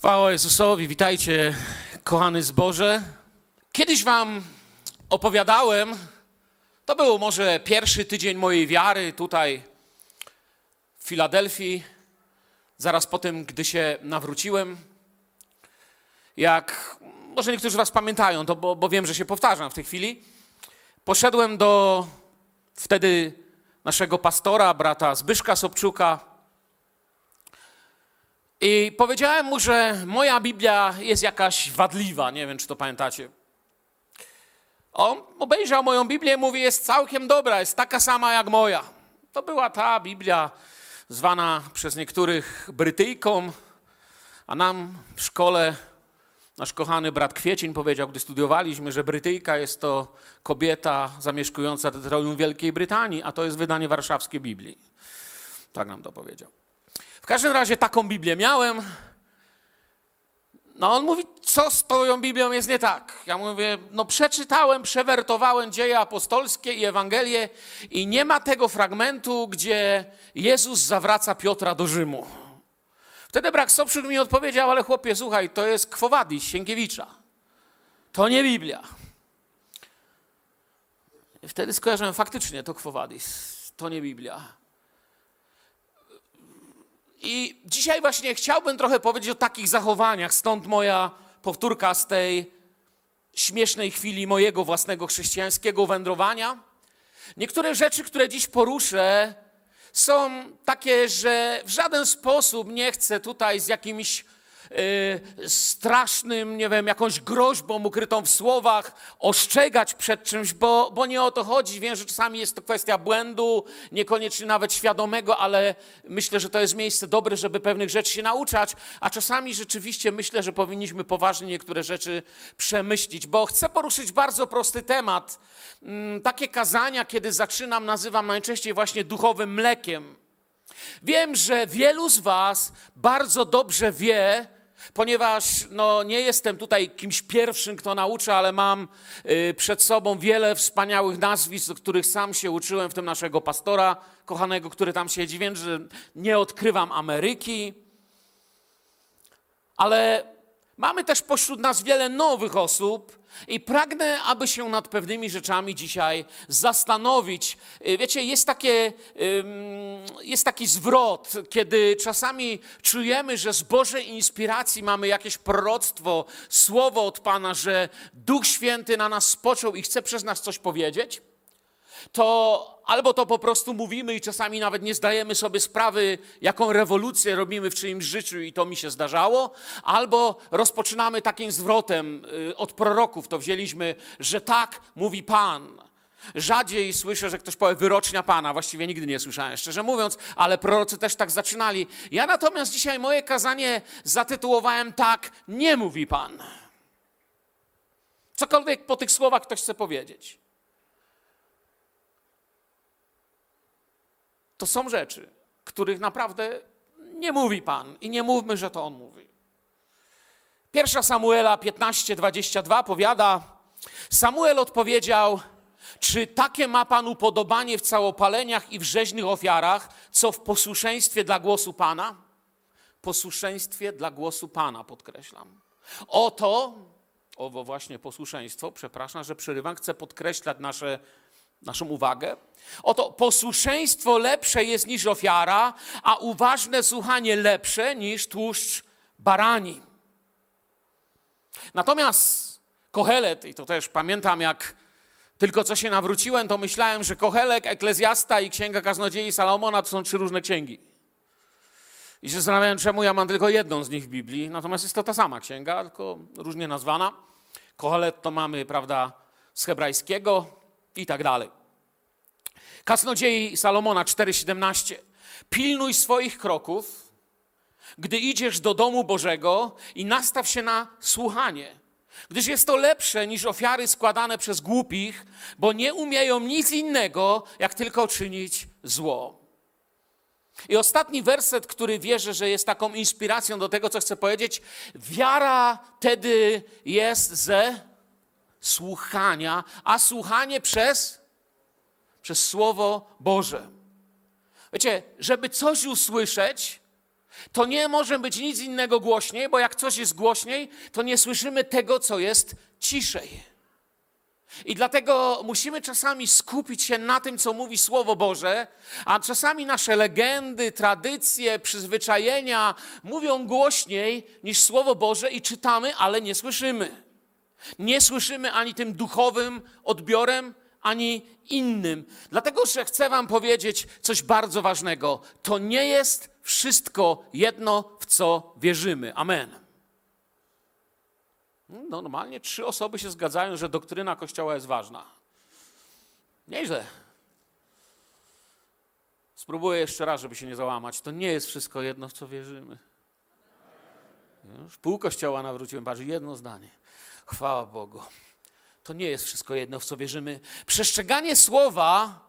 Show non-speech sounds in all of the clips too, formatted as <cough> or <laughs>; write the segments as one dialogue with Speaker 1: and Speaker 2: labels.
Speaker 1: Chwała Jezusowi, witajcie, kochany zboże. Kiedyś wam opowiadałem, to był może pierwszy tydzień mojej wiary tutaj w Filadelfii, zaraz po tym, gdy się nawróciłem. Jak, może niektórzy was pamiętają, to bo, bo wiem, że się powtarzam w tej chwili. Poszedłem do wtedy naszego pastora, brata Zbyszka Sobczuka, i powiedziałem mu, że moja Biblia jest jakaś wadliwa. Nie wiem, czy to pamiętacie. On obejrzał moją Biblię i mówi, jest całkiem dobra, jest taka sama jak moja. To była ta Biblia zwana przez niektórych Brytyjką, a nam w szkole nasz kochany brat Kwiecień powiedział, gdy studiowaliśmy, że Brytyjka jest to kobieta zamieszkująca terytorium Wielkiej Brytanii, a to jest wydanie warszawskie Biblii. Tak nam to powiedział. W każdym razie taką Biblię miałem. No on mówi, co z tą Biblią jest nie tak. Ja mówię, no przeczytałem, przewertowałem dzieje apostolskie i Ewangelię i nie ma tego fragmentu, gdzie Jezus zawraca Piotra do Rzymu. Wtedy brak Sobczyk mi odpowiedział, ale chłopie, słuchaj, to jest Kwowadis Sienkiewicza. To nie Biblia. I wtedy skojarzyłem, faktycznie to Kwowadis, to nie Biblia. I dzisiaj właśnie chciałbym trochę powiedzieć o takich zachowaniach, stąd moja powtórka z tej śmiesznej chwili mojego własnego chrześcijańskiego wędrowania. Niektóre rzeczy, które dziś poruszę, są takie, że w żaden sposób nie chcę tutaj z jakimiś Y, strasznym, nie wiem, jakąś groźbą ukrytą w słowach, ostrzegać przed czymś, bo, bo nie o to chodzi. Wiem, że czasami jest to kwestia błędu, niekoniecznie nawet świadomego, ale myślę, że to jest miejsce dobre, żeby pewnych rzeczy się nauczać, a czasami rzeczywiście myślę, że powinniśmy poważnie niektóre rzeczy przemyślić, bo chcę poruszyć bardzo prosty temat. Mm, takie kazania, kiedy zaczynam, nazywam najczęściej właśnie duchowym mlekiem. Wiem, że wielu z Was bardzo dobrze wie, ponieważ no, nie jestem tutaj kimś pierwszym, kto naucza, ale mam y, przed sobą wiele wspaniałych nazwisk, których sam się uczyłem, w tym naszego pastora kochanego, który tam siedzi, więc że nie odkrywam Ameryki. Ale mamy też pośród nas wiele nowych osób, i pragnę, aby się nad pewnymi rzeczami dzisiaj zastanowić. Y, wiecie, jest, takie, jest taki zwrot, kiedy czasami czujemy, że z Bożej inspiracji mamy jakieś proroctwo, słowo od Pana, że Duch Święty na nas spoczął i chce przez nas coś powiedzieć to albo to po prostu mówimy i czasami nawet nie zdajemy sobie sprawy, jaką rewolucję robimy w czyimś życiu i to mi się zdarzało, albo rozpoczynamy takim zwrotem y, od proroków, to wzięliśmy, że tak mówi Pan. Rzadziej słyszę, że ktoś powie wyrocznia Pana. Właściwie nigdy nie słyszałem, szczerze mówiąc, ale prorocy też tak zaczynali. Ja natomiast dzisiaj moje kazanie zatytułowałem tak, nie mówi Pan. Cokolwiek po tych słowach ktoś chce powiedzieć. To są rzeczy, których naprawdę nie mówi Pan i nie mówmy, że to On mówi. Pierwsza Samuela 15:22 powiada: Samuel odpowiedział: Czy takie ma Pan upodobanie w całopaleniach i w rzeźnych ofiarach, co w posłuszeństwie dla głosu Pana? Posłuszeństwie dla głosu Pana, podkreślam. Oto, owo właśnie posłuszeństwo, przepraszam, że przerywam, chcę podkreślać nasze naszą uwagę. Oto posłuszeństwo lepsze jest niż ofiara, a uważne słuchanie lepsze niż tłuszcz barani. Natomiast Kohelet, i to też pamiętam, jak tylko co się nawróciłem, to myślałem, że Kohelek, Eklezjasta i Księga Kaznodziei Salomona to są trzy różne księgi. I się zastanawiałem, czemu ja mam tylko jedną z nich w Biblii. Natomiast jest to ta sama księga, tylko różnie nazwana. Kohelet to mamy, prawda, z hebrajskiego, i tak dalej. Kasnodziei Salomona 4,17. Pilnuj swoich kroków, gdy idziesz do domu Bożego i nastaw się na słuchanie, gdyż jest to lepsze niż ofiary składane przez głupich, bo nie umieją nic innego, jak tylko czynić zło. I ostatni werset, który wierzę, że jest taką inspiracją do tego, co chcę powiedzieć. Wiara tedy jest ze słuchania, a słuchanie przez, przez Słowo Boże. Wiecie, żeby coś usłyszeć, To nie może być nic innego głośniej, bo jak coś jest głośniej, to nie słyszymy tego, co jest ciszej. I dlatego musimy czasami skupić się na tym, co mówi Słowo Boże, a czasami nasze legendy, tradycje, przyzwyczajenia mówią głośniej niż Słowo Boże i czytamy, ale nie słyszymy. Nie słyszymy ani tym duchowym odbiorem, ani innym. Dlatego, że chcę Wam powiedzieć coś bardzo ważnego. To nie jest wszystko jedno, w co wierzymy. Amen. Normalnie trzy osoby się zgadzają, że doktryna Kościoła jest ważna. Nieźle. Spróbuję jeszcze raz, żeby się nie załamać. To nie jest wszystko jedno, w co wierzymy. Już pół Kościoła nawróciłem, patrz, jedno zdanie. Chwała Bogu. To nie jest wszystko jedno, w co wierzymy. Przestrzeganie słowa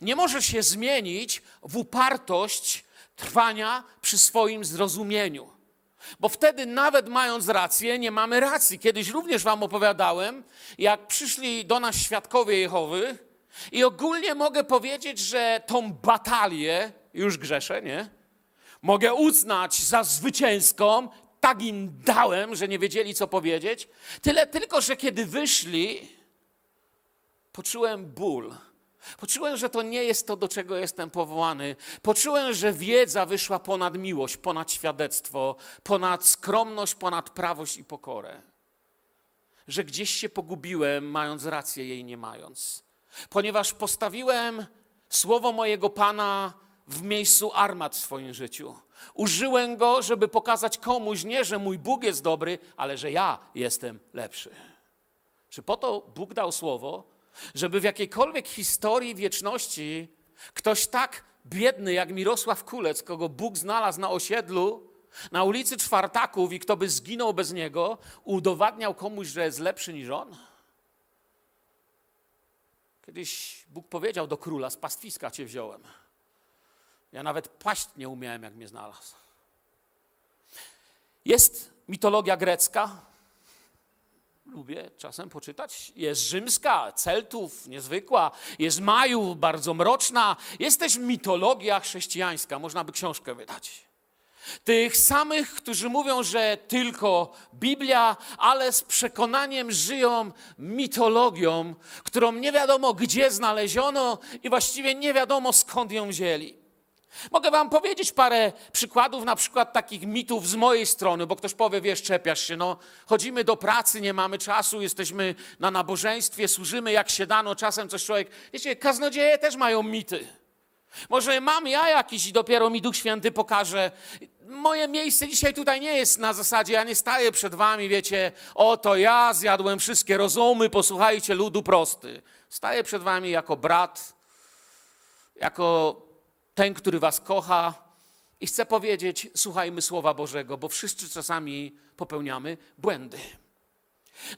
Speaker 1: nie może się zmienić w upartość trwania przy swoim zrozumieniu. Bo wtedy, nawet mając rację, nie mamy racji. Kiedyś również Wam opowiadałem, jak przyszli do nas świadkowie Jehowy, i ogólnie mogę powiedzieć, że tą batalię, już grzeszę, nie? Mogę uznać za zwycięską, tak im dałem, że nie wiedzieli, co powiedzieć. Tyle tylko, że kiedy wyszli, poczułem ból Poczułem, że to nie jest to, do czego jestem powołany. Poczułem, że wiedza wyszła ponad miłość, ponad świadectwo, ponad skromność, ponad prawość i pokorę. Że gdzieś się pogubiłem, mając rację, jej nie mając. Ponieważ postawiłem słowo mojego Pana w miejscu armat w swoim życiu. Użyłem go, żeby pokazać komuś nie, że mój Bóg jest dobry, ale że ja jestem lepszy. Czy po to Bóg dał słowo, żeby w jakiejkolwiek historii wieczności ktoś tak biedny jak Mirosław Kulec, kogo Bóg znalazł na osiedlu, na ulicy Czwartaków i kto by zginął bez niego, udowadniał komuś, że jest lepszy niż on? Kiedyś Bóg powiedział do króla, z pastwiska cię wziąłem. Ja nawet paść nie umiałem, jak mnie znalazł. Jest mitologia grecka, lubię czasem poczytać. Jest rzymska, Celtów, niezwykła, jest Majów, bardzo mroczna. Jest też mitologia chrześcijańska, można by książkę wydać. Tych samych, którzy mówią, że tylko Biblia, ale z przekonaniem żyją mitologią, którą nie wiadomo gdzie znaleziono i właściwie nie wiadomo skąd ją wzięli. Mogę wam powiedzieć parę przykładów, na przykład takich mitów z mojej strony, bo ktoś powie, wiesz, czepiasz się, no chodzimy do pracy, nie mamy czasu, jesteśmy na nabożeństwie, służymy jak się dano, czasem coś człowiek... Wiecie, kaznodzieje też mają mity. Może mam ja jakiś i dopiero mi Duch Święty pokaże. Moje miejsce dzisiaj tutaj nie jest na zasadzie, ja nie staję przed wami, wiecie, oto ja zjadłem wszystkie rozumy, posłuchajcie ludu prosty. Staję przed wami jako brat, jako ten, który was kocha i chce powiedzieć: słuchajmy Słowa Bożego, bo wszyscy czasami popełniamy błędy.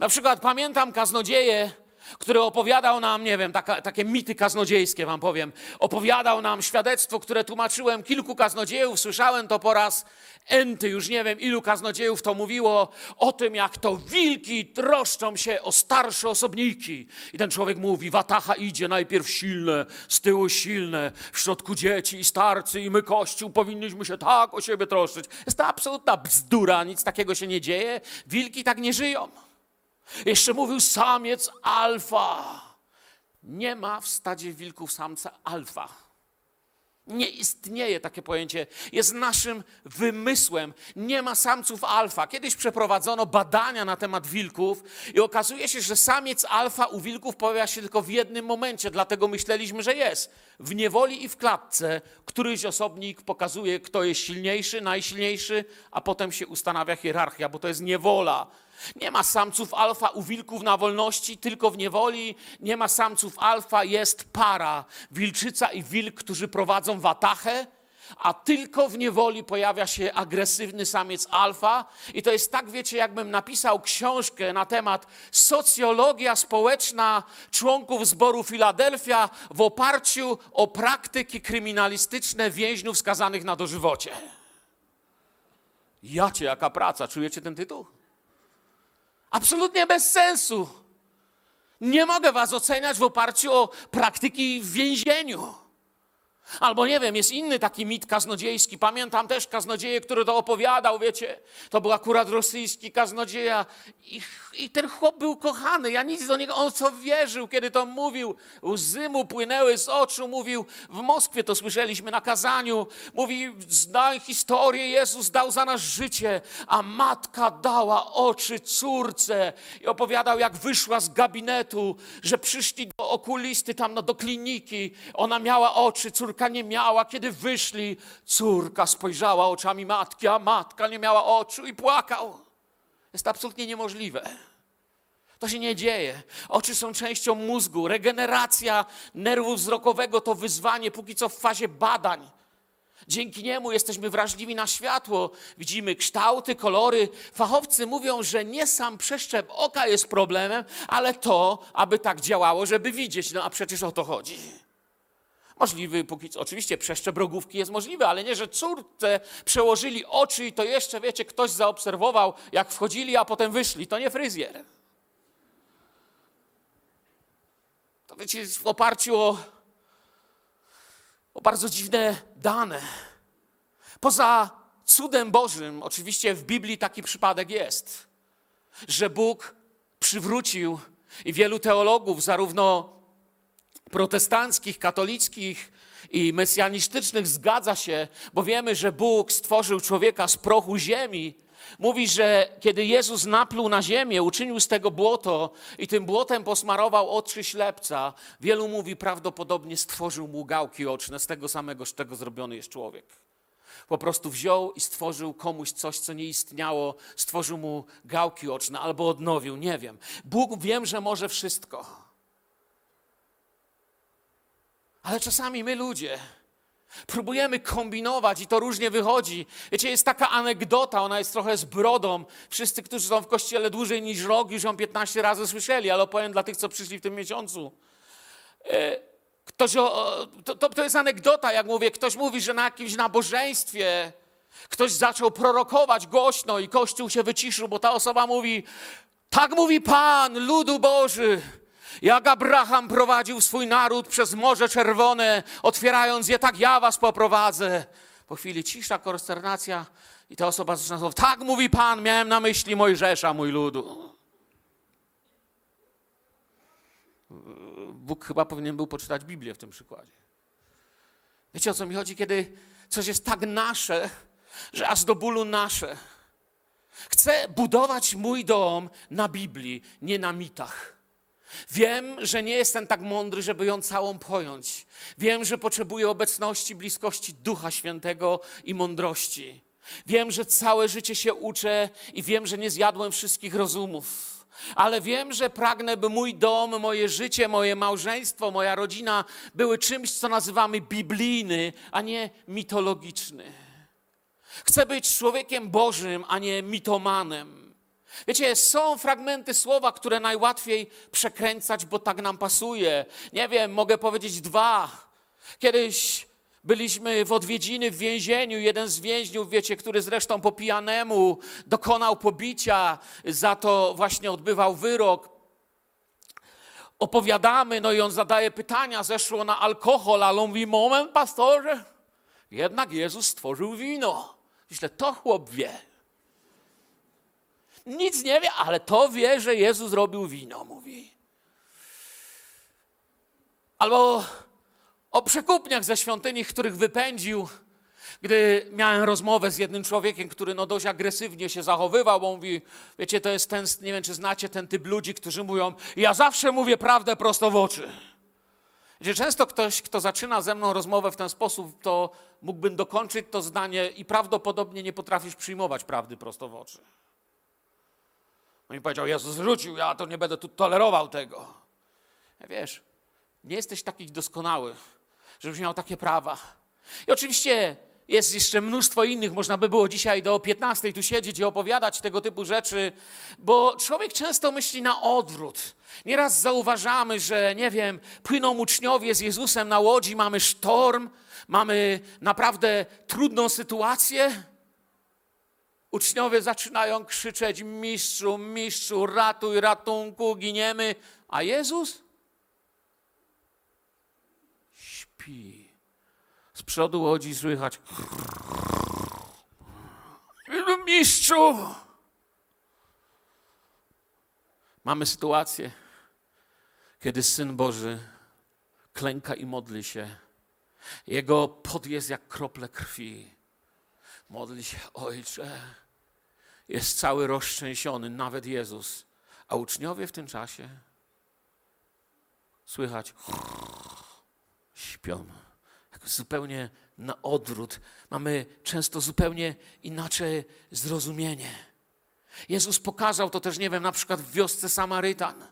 Speaker 1: Na przykład pamiętam kaznodzieje, który opowiadał nam, nie wiem, taka, takie mity kaznodziejskie wam powiem, opowiadał nam świadectwo, które tłumaczyłem kilku kaznodziejów, słyszałem to po raz enty, już nie wiem ilu kaznodziejów to mówiło o tym, jak to wilki troszczą się o starsze osobniki. I ten człowiek mówi, watacha idzie najpierw silne, z tyłu silne, w środku dzieci i starcy i my kościół powinniśmy się tak o siebie troszczyć. Jest to absolutna bzdura, nic takiego się nie dzieje, wilki tak nie żyją. Jeszcze mówił samiec alfa. Nie ma w stadzie wilków samca alfa. Nie istnieje takie pojęcie. Jest naszym wymysłem. Nie ma samców alfa. Kiedyś przeprowadzono badania na temat wilków i okazuje się, że samiec alfa u wilków pojawia się tylko w jednym momencie, dlatego myśleliśmy, że jest. W niewoli i w klatce któryś osobnik pokazuje, kto jest silniejszy, najsilniejszy, a potem się ustanawia hierarchia, bo to jest niewola. Nie ma samców alfa u wilków na wolności, tylko w niewoli. Nie ma samców alfa, jest para, wilczyca i wilk, którzy prowadzą watachę, a tylko w niewoli pojawia się agresywny samiec alfa. I to jest tak, wiecie, jakbym napisał książkę na temat socjologia społeczna członków zboru Filadelfia w oparciu o praktyki kryminalistyczne więźniów skazanych na dożywocie. Jacie, jaka praca, czujecie ten tytuł? Absolutnie bez sensu. Nie mogę was oceniać w oparciu o praktyki w więzieniu. Albo nie wiem, jest inny taki mit kaznodziejski. Pamiętam też kaznodzieję, który to opowiadał, wiecie. To był akurat rosyjski kaznodzieja. I, I, ten chłop był kochany. Ja nic do niego, on co wierzył, kiedy to mówił. Łzy mu płynęły z oczu. Mówił, w Moskwie to słyszeliśmy na kazaniu. Mówi, znaj historię, Jezus dał za nas życie, a matka dała oczy córce. I opowiadał, jak wyszła z gabinetu, że przyszli do okulisty, tam no, do kliniki. Ona miała oczy, córka nie miała. Kiedy wyszli, córka spojrzała oczami matki, a matka nie miała oczu i płakał. Jest absolutnie niemożliwe. To się nie dzieje. Oczy są częścią mózgu. Regeneracja nerwu wzrokowego to wyzwanie, póki co w fazie badań. Dzięki niemu jesteśmy wrażliwi na światło, widzimy kształty, kolory. Fachowcy mówią, że nie sam przeszczep oka jest problemem, ale to, aby tak działało, żeby widzieć. No a przecież o to chodzi. Możliwy póki co, oczywiście przeszczep rogówki jest możliwy, ale nie, że córce przełożyli oczy i to jeszcze, wiecie, ktoś zaobserwował, jak wchodzili, a potem wyszli. To nie fryzjer. To wiecie, w oparciu o, o bardzo dziwne dane. Poza cudem Bożym, oczywiście w Biblii taki przypadek jest, że Bóg przywrócił i wielu teologów, zarówno protestanckich, katolickich i mesjanistycznych zgadza się, bo wiemy, że Bóg stworzył człowieka z prochu ziemi. Mówi, że kiedy Jezus napluł na ziemię, uczynił z tego błoto i tym błotem posmarował oczy ślepca, wielu mówi prawdopodobnie stworzył mu gałki oczne z tego samego, z czego zrobiony jest człowiek. Po prostu wziął i stworzył komuś coś, co nie istniało, stworzył mu gałki oczne albo odnowił, nie wiem. Bóg wiem, że może wszystko. Ale czasami my ludzie próbujemy kombinować i to różnie wychodzi. Wiecie, jest taka anegdota, ona jest trochę z brodą. Wszyscy, którzy są w kościele dłużej niż rok, już ją 15 razy słyszeli, ale opowiem dla tych, co przyszli w tym miesiącu. E, ktoś, to, to, to jest anegdota, jak mówię, ktoś mówi, że na jakimś nabożeństwie ktoś zaczął prorokować głośno i kościół się wyciszył, bo ta osoba mówi, tak mówi Pan, ludu Boży, jak Abraham prowadził swój naród przez Morze Czerwone, otwierając je, tak ja was poprowadzę. Po chwili cisza, konsternacja i ta osoba zaczyna mówić, tak mówi Pan, miałem na myśli Mojżesza, mój ludu. Bóg chyba powinien był poczytać Biblię w tym przykładzie. Wiecie o co mi chodzi, kiedy coś jest tak nasze, że aż do bólu nasze. Chcę budować mój dom na Biblii, nie na mitach. Wiem, że nie jestem tak mądry, żeby ją całą pojąć. Wiem, że potrzebuję obecności, bliskości Ducha Świętego i mądrości. Wiem, że całe życie się uczę i wiem, że nie zjadłem wszystkich rozumów. Ale wiem, że pragnę, by mój dom, moje życie, moje małżeństwo, moja rodzina były czymś, co nazywamy biblijny, a nie mitologiczny. Chcę być człowiekiem Bożym, a nie mitomanem. Wiecie, są fragmenty słowa, które najłatwiej przekręcać, bo tak nam pasuje. Nie wiem, mogę powiedzieć dwa. Kiedyś byliśmy w odwiedziny w więzieniu. Jeden z więźniów, wiecie, który zresztą po pijanemu dokonał pobicia, za to właśnie odbywał wyrok. Opowiadamy, no i on zadaje pytania, zeszło na alkohol, ale on mówi, moment, pastorze, jednak Jezus stworzył wino. Myślę, to chłop wie nic nie wie, ale to wie, że Jezus robił wino, mówi. Albo o przekupniach ze świątyni, których wypędził, gdy miałem rozmowę z jednym człowiekiem, który no dość agresywnie się zachowywał, bo mówi, wiecie, to jest ten, nie wiem, czy znacie ten typ ludzi, którzy mówią, ja zawsze mówię prawdę prosto w oczy. Wiecie, często ktoś, kto zaczyna ze mną rozmowę w ten sposób, to mógłbym dokończyć to zdanie i prawdopodobnie nie potrafisz przyjmować prawdy prosto w oczy. On mi powiedział, Jezus wrócił, ja to nie będę tu tolerował tego. Wiesz, nie jesteś taki doskonały, żebyś miał takie prawa. I oczywiście jest jeszcze mnóstwo innych, można by było dzisiaj do 15 tu siedzieć i opowiadać tego typu rzeczy, bo człowiek często myśli na odwrót. Nieraz zauważamy, że nie wiem, płyną uczniowie z Jezusem na łodzi, mamy sztorm, mamy naprawdę trudną sytuację. Uczniowie zaczynają krzyczeć: Mistrzu, mistrzu, ratuj, ratunku, giniemy. A Jezus śpi. Z przodu łodzi słychać. Mistrzu! Mamy sytuację, kiedy Syn Boży klęka i modli się. Jego pot jest jak krople krwi. Modli się, Ojcze. Jest cały roztrzęsiony, nawet Jezus. A uczniowie w tym czasie słychać śpią. Jak zupełnie na odwrót. Mamy często zupełnie inaczej zrozumienie. Jezus pokazał to też, nie wiem, na przykład w wiosce Samarytan.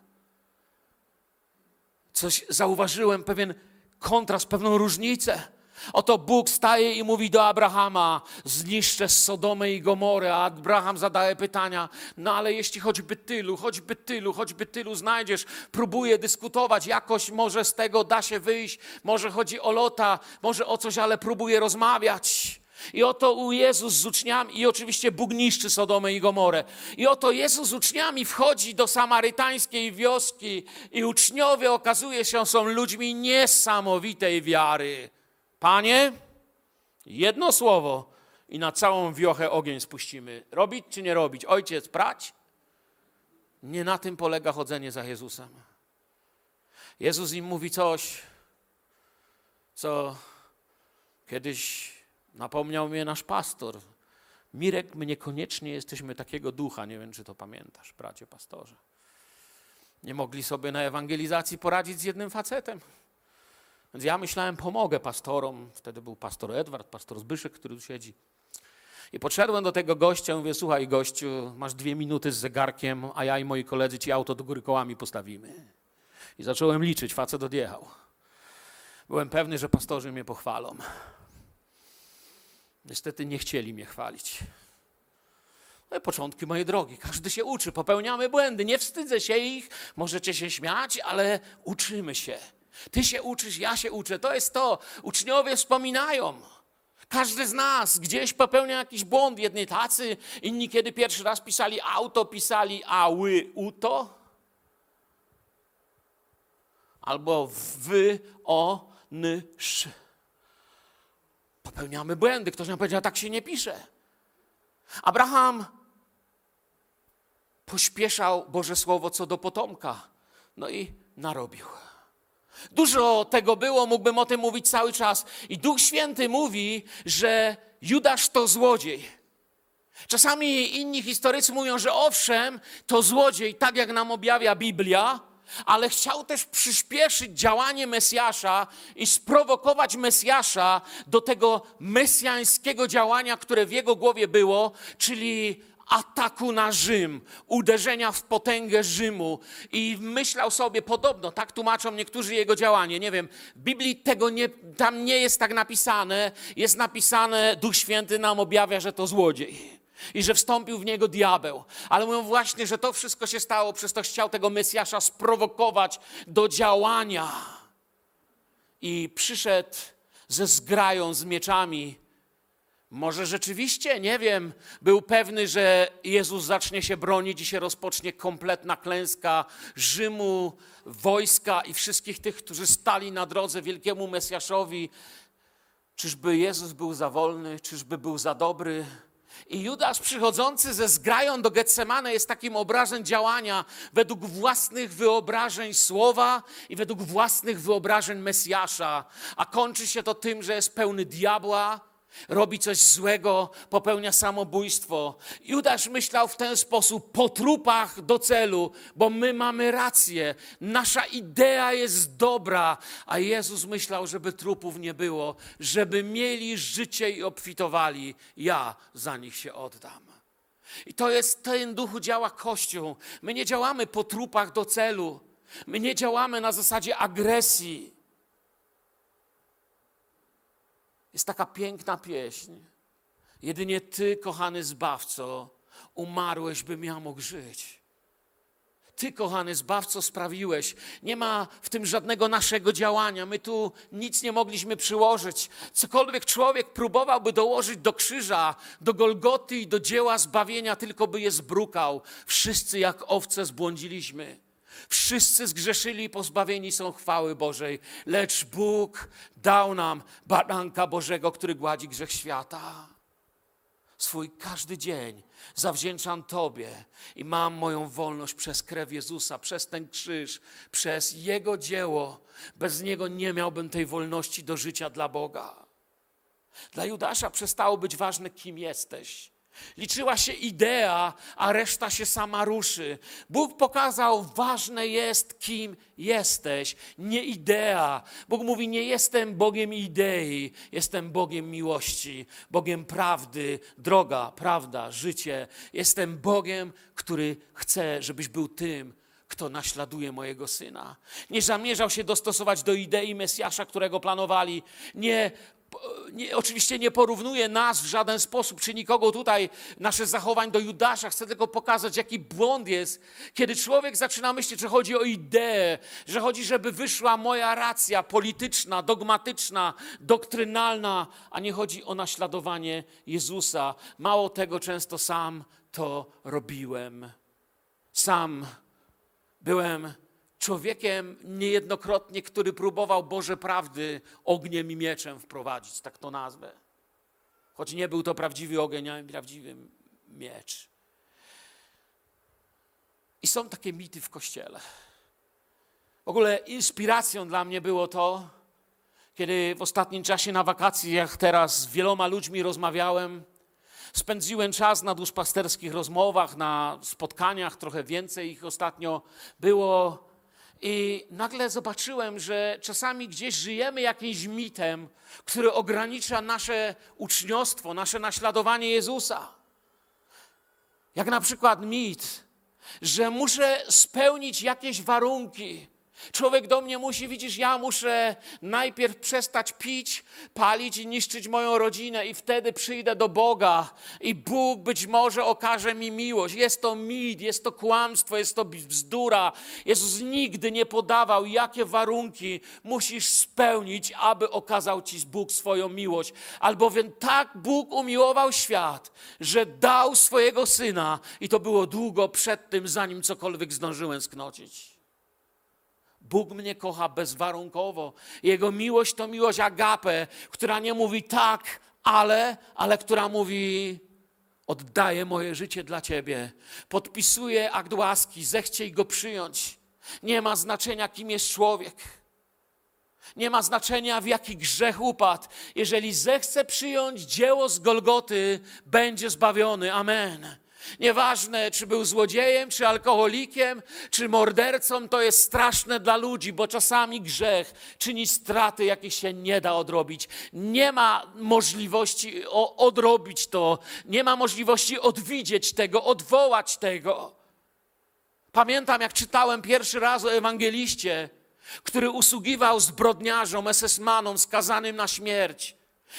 Speaker 1: Coś zauważyłem, pewien kontrast, pewną różnicę. Oto Bóg staje i mówi do Abrahama: Zniszczę Sodomę i Gomorę. A Abraham zadaje pytania: No ale jeśli choćby tylu, choćby tylu, choćby tylu znajdziesz, próbuje dyskutować, jakoś może z tego da się wyjść, może chodzi o lota, może o coś, ale próbuje rozmawiać. I oto u Jezus z uczniami, i oczywiście Bóg niszczy Sodomę i Gomorę. I oto Jezus z uczniami wchodzi do samarytańskiej wioski, i uczniowie okazuje się, są ludźmi niesamowitej wiary. Panie, jedno słowo i na całą wiochę ogień spuścimy. Robić czy nie robić? Ojciec, prać? Nie na tym polega chodzenie za Jezusem. Jezus im mówi coś, co kiedyś napomniał mnie nasz pastor. Mirek, my niekoniecznie jesteśmy takiego ducha. Nie wiem, czy to pamiętasz, bracie pastorze. Nie mogli sobie na ewangelizacji poradzić z jednym facetem. Więc ja myślałem, pomogę pastorom. Wtedy był pastor Edward, pastor Zbyszek, który tu siedzi. I podszedłem do tego gościa, mówię, słuchaj gościu, masz dwie minuty z zegarkiem, a ja i moi koledzy ci auto do góry kołami postawimy. I zacząłem liczyć, facet odjechał. Byłem pewny, że pastorzy mnie pochwalą. Niestety nie chcieli mnie chwalić. No i początki mojej drogi. Każdy się uczy, popełniamy błędy, nie wstydzę się ich, możecie się śmiać, ale uczymy się. Ty się uczysz, ja się uczę. To jest to. Uczniowie wspominają. Każdy z nas gdzieś popełnia jakiś błąd. Jedni tacy, inni kiedy pierwszy raz pisali auto, pisali ały, uto. Albo wy, o, ny, sz. Popełniamy błędy. Ktoś nam powiedział, tak się nie pisze. Abraham pośpieszał Boże Słowo co do potomka. No i narobił. Dużo tego było, mógłbym o tym mówić cały czas. I Duch Święty mówi, że Judasz to złodziej. Czasami inni historycy mówią, że owszem, to złodziej, tak jak nam objawia Biblia, ale chciał też przyspieszyć działanie Mesjasza i sprowokować Mesjasza do tego mesjańskiego działania, które w jego głowie było, czyli ataku na Rzym, uderzenia w potęgę Rzymu i myślał sobie podobno, tak tłumaczą niektórzy jego działanie, nie wiem, w Biblii tego nie, tam nie jest tak napisane, jest napisane, Duch Święty nam objawia, że to złodziej i że wstąpił w niego diabeł. Ale mówią właśnie, że to wszystko się stało, przez to chciał tego Mesjasza sprowokować do działania. I przyszedł ze zgrają, z mieczami. Może rzeczywiście, nie wiem, był pewny, że Jezus zacznie się bronić i się rozpocznie kompletna klęska Rzymu, wojska i wszystkich tych, którzy stali na drodze wielkiemu Mesjaszowi. Czyżby Jezus był za wolny, czyżby był za dobry? I Judasz przychodzący ze zgrają do Getsemane jest takim obrazem działania według własnych wyobrażeń słowa i według własnych wyobrażeń Mesjasza. A kończy się to tym, że jest pełny diabła, robi coś złego, popełnia samobójstwo. Judasz myślał w ten sposób po trupach do celu, bo my mamy rację, nasza idea jest dobra, a Jezus myślał, żeby trupów nie było, żeby mieli życie i obfitowali. Ja za nich się oddam. I to jest ten duchu działa Kościół. My nie działamy po trupach do celu. My nie działamy na zasadzie agresji. Jest taka piękna pieśń. Jedynie Ty, kochany Zbawco, umarłeś, bym ja mógł żyć. Ty, kochany Zbawco, sprawiłeś. Nie ma w tym żadnego naszego działania. My tu nic nie mogliśmy przyłożyć. Cokolwiek człowiek próbowałby dołożyć do krzyża, do Golgoty i do dzieła zbawienia, tylko by je zbrukał. Wszyscy jak owce zbłądziliśmy. Wszyscy zgrzeszyli i pozbawieni są chwały Bożej, lecz Bóg dał nam baranka Bożego, który gładzi grzech świata. Swój każdy dzień zawdzięczam Tobie i mam moją wolność przez krew Jezusa, przez ten krzyż, przez Jego dzieło. Bez Niego nie miałbym tej wolności do życia dla Boga. Dla Judasza przestało być ważne, kim jesteś. Liczyła się idea, a reszta się sama ruszy. Bóg pokazał, ważne jest, kim jesteś, nie idea. Bóg mówi: Nie jestem Bogiem idei, jestem Bogiem miłości, Bogiem prawdy, droga, prawda, życie. Jestem Bogiem, który chce, żebyś był tym, kto naśladuje mojego syna. Nie zamierzał się dostosować do idei Mesjasza, którego planowali. Nie nie, oczywiście nie porównuję nas w żaden sposób, czy nikogo tutaj, nasze zachowań do Judasza. Chcę tylko pokazać, jaki błąd jest, kiedy człowiek zaczyna myśleć, że chodzi o ideę, że chodzi, żeby wyszła moja racja polityczna, dogmatyczna, doktrynalna, a nie chodzi o naśladowanie Jezusa. Mało tego, często sam to robiłem. Sam byłem człowiekiem niejednokrotnie, który próbował Boże prawdy ogniem i mieczem wprowadzić, tak to nazwę. Choć nie był to prawdziwy ogień, ale prawdziwy miecz. I są takie mity w kościele. W ogóle inspiracją dla mnie było to, kiedy w ostatnim czasie na wakacjach teraz z wieloma ludźmi rozmawiałem, spędziłem czas na duszpasterskich rozmowach, na spotkaniach, trochę więcej ich ostatnio było i nagle zobaczyłem, że czasami gdzieś żyjemy jakimś mitem, który ogranicza nasze uczniostwo, nasze naśladowanie Jezusa. Jak na przykład mit, że muszę spełnić jakieś warunki, Człowiek do mnie musi, widzisz, ja muszę najpierw przestać pić, palić i niszczyć moją rodzinę, i wtedy przyjdę do Boga, i Bóg być może okaże mi miłość. Jest to mit, jest to kłamstwo, jest to bzdura. Jezus nigdy nie podawał, jakie warunki musisz spełnić, aby okazał ci Bóg swoją miłość. Albowiem tak Bóg umiłował świat, że dał swojego syna, i to było długo przed tym, zanim cokolwiek zdążyłem sknocić. Bóg mnie kocha bezwarunkowo. Jego miłość to miłość agape, która nie mówi tak, ale, ale która mówi oddaję moje życie dla Ciebie. Podpisuję akt łaski, zechciej go przyjąć. Nie ma znaczenia, kim jest człowiek. Nie ma znaczenia, w jaki grzech upadł. Jeżeli zechce przyjąć dzieło z Golgoty, będzie zbawiony. Amen. Nieważne, czy był złodziejem, czy alkoholikiem, czy mordercą, to jest straszne dla ludzi, bo czasami grzech czyni straty, jakich się nie da odrobić. Nie ma możliwości odrobić to, nie ma możliwości odwidzieć tego, odwołać tego. Pamiętam, jak czytałem pierwszy raz o ewangeliście, który usługiwał zbrodniarzom, SS-manom skazanym na śmierć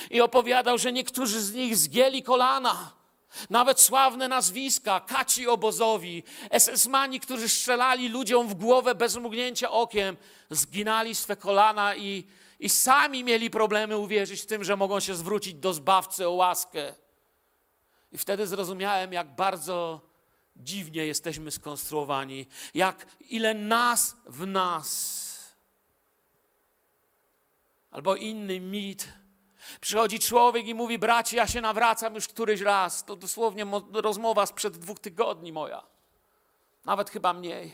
Speaker 1: i opowiadał, że niektórzy z nich zgięli kolana nawet sławne nazwiska, kaci obozowi, SS-mani, którzy strzelali ludziom w głowę bez mrugnięcia okiem, zginali swe kolana i, i sami mieli problemy uwierzyć w tym, że mogą się zwrócić do Zbawcy o łaskę. I wtedy zrozumiałem, jak bardzo dziwnie jesteśmy skonstruowani, jak ile nas w nas. Albo inny mit, Przychodzi człowiek i mówi: Bracie, ja się nawracam już któryś raz. To dosłownie rozmowa sprzed dwóch tygodni moja. Nawet chyba mniej.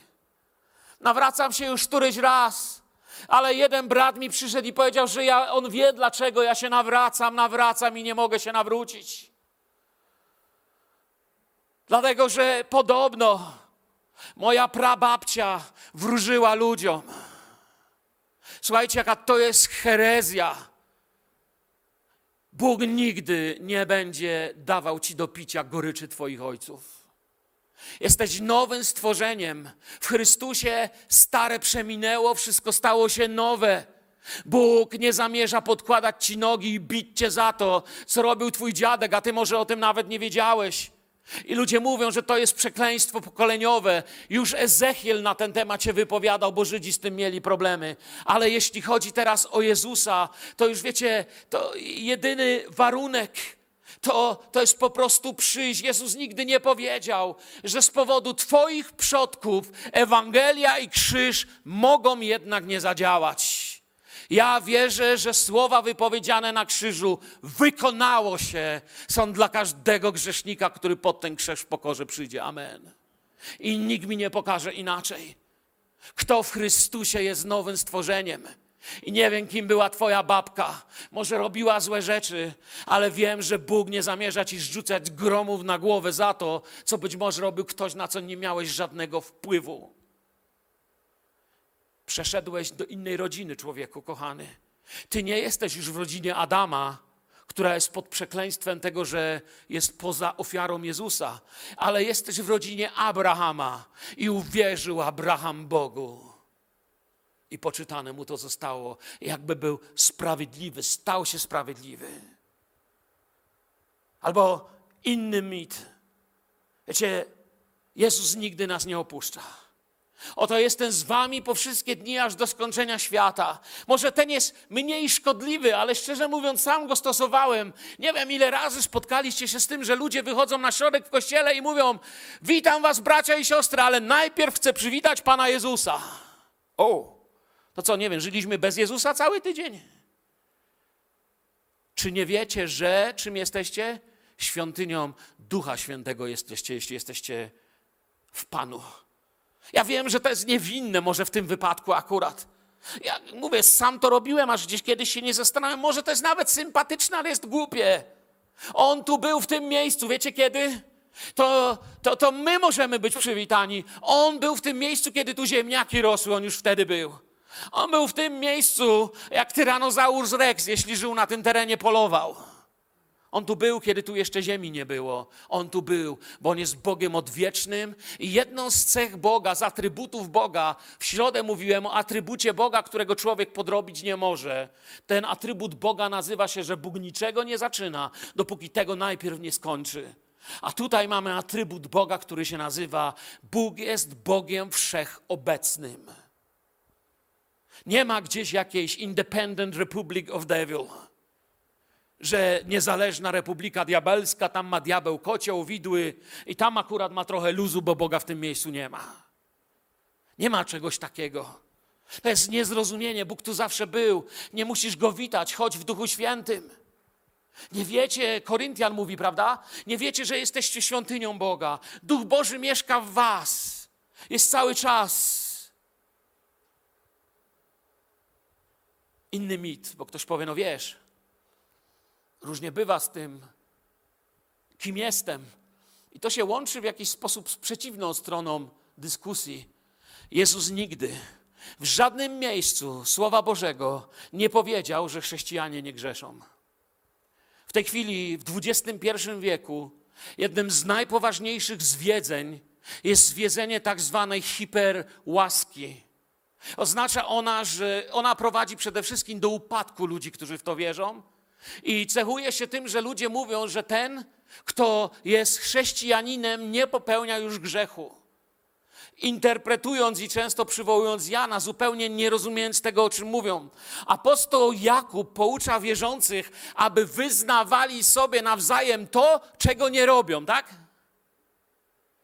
Speaker 1: Nawracam się już któryś raz. Ale jeden brat mi przyszedł i powiedział, że ja, on wie, dlaczego ja się nawracam, nawracam i nie mogę się nawrócić. Dlatego, że podobno moja prababcia wróżyła ludziom. Słuchajcie, jaka to jest herezja Bóg nigdy nie będzie dawał ci do picia goryczy Twoich ojców. Jesteś nowym stworzeniem. W Chrystusie stare przeminęło, wszystko stało się nowe. Bóg nie zamierza podkładać ci nogi i bić cię za to, co robił twój dziadek, a ty może o tym nawet nie wiedziałeś. I ludzie mówią, że to jest przekleństwo pokoleniowe. Już Ezechiel na ten temat się wypowiadał, bo Żydzi z tym mieli problemy. Ale jeśli chodzi teraz o Jezusa, to już wiecie, to jedyny warunek, To, to jest po prostu przyjść. Jezus nigdy nie powiedział, że z powodu Twoich przodków Ewangelia i krzyż mogą jednak nie zadziałać. Ja wierzę, że słowa wypowiedziane na krzyżu wykonało się, są dla każdego grzesznika, który pod ten krzyż w pokorze przyjdzie. Amen. I nikt mi nie pokaże inaczej. Kto w Chrystusie jest nowym stworzeniem. I nie wiem, kim była Twoja babka. Może robiła złe rzeczy, ale wiem, że Bóg nie zamierza Ci rzucać gromów na głowę za to, co być może robił ktoś, na co nie miałeś żadnego wpływu. Przeszedłeś do innej rodziny, człowieku kochany. Ty nie jesteś już w rodzinie Adama, która jest pod przekleństwem tego, że jest poza ofiarą Jezusa, ale jesteś w rodzinie Abrahama i uwierzył Abraham Bogu. I poczytane mu to zostało, jakby był sprawiedliwy, stał się sprawiedliwy. Albo inny mit. Wiecie, Jezus nigdy nas nie opuszcza. Oto jestem z wami po wszystkie dni, aż do skończenia świata. Może ten jest mniej szkodliwy, ale szczerze mówiąc, sam go stosowałem. Nie wiem, ile razy spotkaliście się z tym, że ludzie wychodzą na środek w kościele i mówią: Witam was, bracia i siostry, ale najpierw chcę przywitać Pana Jezusa. O, to co, nie wiem, żyliśmy bez Jezusa cały tydzień? Czy nie wiecie, że czym jesteście? Świątynią Ducha Świętego jesteście, jeśli jesteście w Panu. Ja wiem, że to jest niewinne może w tym wypadku akurat. Ja mówię, sam to robiłem, aż gdzieś kiedyś się nie zastanawiam. Może to jest nawet sympatyczne, ale jest głupie. On tu był w tym miejscu, wiecie kiedy? To, to, to my możemy być przywitani. On był w tym miejscu, kiedy tu ziemniaki rosły, on już wtedy był. On był w tym miejscu, jak tyranozaurus rex, jeśli żył na tym terenie, polował. On tu był, kiedy tu jeszcze ziemi nie było. On tu był, bo on jest Bogiem odwiecznym. I jedną z cech Boga, z atrybutów Boga, w środę mówiłem o atrybucie Boga, którego człowiek podrobić nie może. Ten atrybut Boga nazywa się, że Bóg niczego nie zaczyna, dopóki tego najpierw nie skończy. A tutaj mamy atrybut Boga, który się nazywa Bóg jest Bogiem wszechobecnym. Nie ma gdzieś jakiejś Independent Republic of Devil że niezależna republika diabelska, tam ma diabeł kocioł, widły i tam akurat ma trochę luzu, bo Boga w tym miejscu nie ma. Nie ma czegoś takiego. To jest niezrozumienie. Bóg tu zawsze był. Nie musisz go witać, chodź w Duchu Świętym. Nie wiecie, Koryntian mówi, prawda? Nie wiecie, że jesteście świątynią Boga. Duch Boży mieszka w was. Jest cały czas. Inny mit, bo ktoś powie, no wiesz, Różnie bywa z tym, kim jestem. I to się łączy w jakiś sposób z przeciwną stroną dyskusji. Jezus nigdy w żadnym miejscu Słowa Bożego nie powiedział, że chrześcijanie nie grzeszą. W tej chwili, w XXI wieku, jednym z najpoważniejszych zwiedzeń jest zwiedzenie tak zwanej hiperłaski. Oznacza ona, że ona prowadzi przede wszystkim do upadku ludzi, którzy w to wierzą, i cechuje się tym, że ludzie mówią, że ten, kto jest chrześcijaninem, nie popełnia już grzechu. Interpretując i często przywołując Jana, zupełnie nie rozumiejąc tego, o czym mówią. Apostoł Jakub poucza wierzących, aby wyznawali sobie nawzajem to, czego nie robią, tak?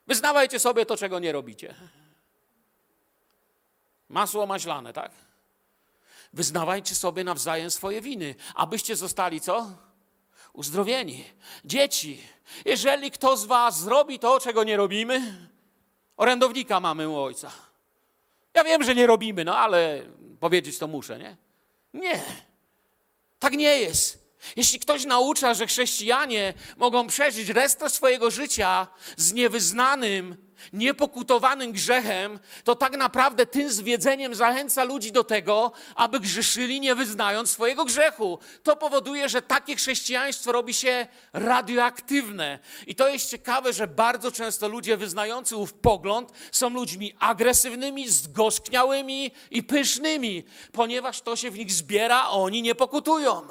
Speaker 1: Wyznawajcie sobie to, czego nie robicie. Masło maślane, tak? Wyznawajcie sobie nawzajem swoje winy, abyście zostali co? Uzdrowieni. Dzieci, jeżeli kto z was zrobi to, czego nie robimy, orędownika mamy u ojca. Ja wiem, że nie robimy, no ale powiedzieć to muszę, nie? Nie. Tak nie jest. Jeśli ktoś naucza, że chrześcijanie mogą przeżyć resztę swojego życia z niewyznanym niepokutowanym grzechem, to tak naprawdę tym zwiedzeniem zachęca ludzi do tego, aby grzeszyli, nie wyznając swojego grzechu. To powoduje, że takie chrześcijaństwo robi się radioaktywne. I to jest ciekawe, że bardzo często ludzie wyznający ów pogląd są ludźmi agresywnymi, zgorzkniałymi i pysznymi, ponieważ to się w nich zbiera, a oni nie pokutują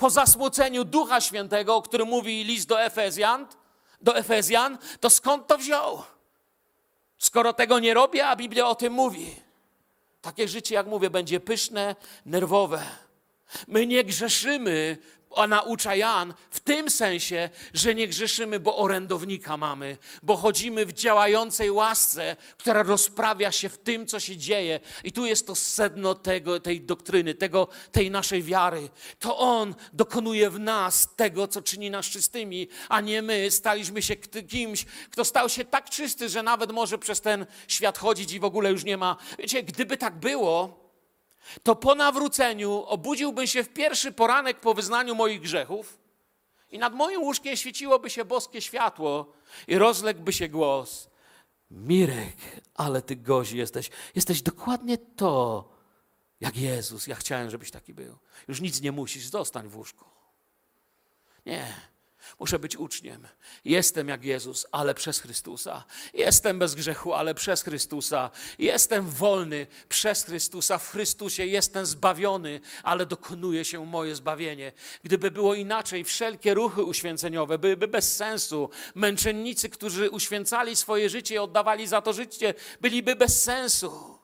Speaker 1: po zasmuceniu Ducha Świętego, o którym mówi list do Efezjan, do Efezjan, to skąd to wziął? Skoro tego nie robię, a Biblia o tym mówi. Takie życie, jak mówię, będzie pyszne, nerwowe. My nie grzeszymy, a naucza Jan, w tym sensie, że nie grzeszymy, bo orędownika mamy, bo chodzimy w działającej łasce, która rozprawia się w tym, co się dzieje. I tu jest to sedno tego, tej doktryny, tego, tej naszej wiary. To On dokonuje w nas tego, co czyni nas czystymi, a nie my staliśmy się kimś, kto stał się tak czysty, że nawet może przez ten świat chodzić i w ogóle już nie ma. Wiecie, gdyby tak było, to po nawróceniu obudziłbym się w pierwszy poranek po wyznaniu moich grzechów i nad moim łóżkiem świeciłoby się boskie światło i rozległby się głos. Mirek, ale ty gozi jesteś. Jesteś dokładnie to, jak Jezus. Ja chciałem, żebyś taki był. Już nic nie musisz, zostań w łóżku. Nie. Muszę być uczniem. Jestem jak Jezus, ale przez Chrystusa. Jestem bez grzechu, ale przez Chrystusa. Jestem wolny przez Chrystusa. W Chrystusie jestem zbawiony, ale dokonuje się moje zbawienie. Gdyby było inaczej, wszelkie ruchy uświęceniowe byłyby bez sensu. Męczennicy, którzy uświęcali swoje życie i oddawali za to życie, byliby bez sensu.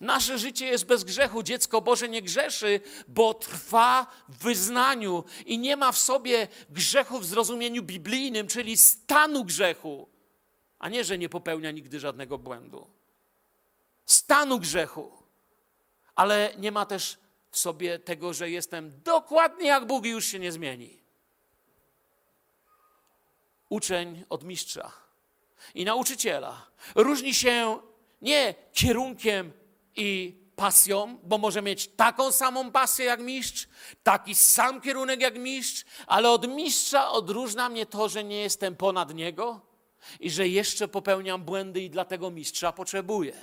Speaker 1: Nasze życie jest bez grzechu. Dziecko Boże nie grzeszy, bo trwa w wyznaniu i nie ma w sobie grzechu w zrozumieniu biblijnym, czyli stanu grzechu, a nie, że nie popełnia nigdy żadnego błędu. Stanu grzechu, ale nie ma też w sobie tego, że jestem dokładnie jak Bóg i już się nie zmieni. Uczeń od mistrza i nauczyciela różni się nie kierunkiem i pasją, bo może mieć taką samą pasję jak mistrz, taki sam kierunek jak mistrz, ale od mistrza odróżnia mnie to, że nie jestem ponad niego i że jeszcze popełniam błędy i dlatego mistrza potrzebuję.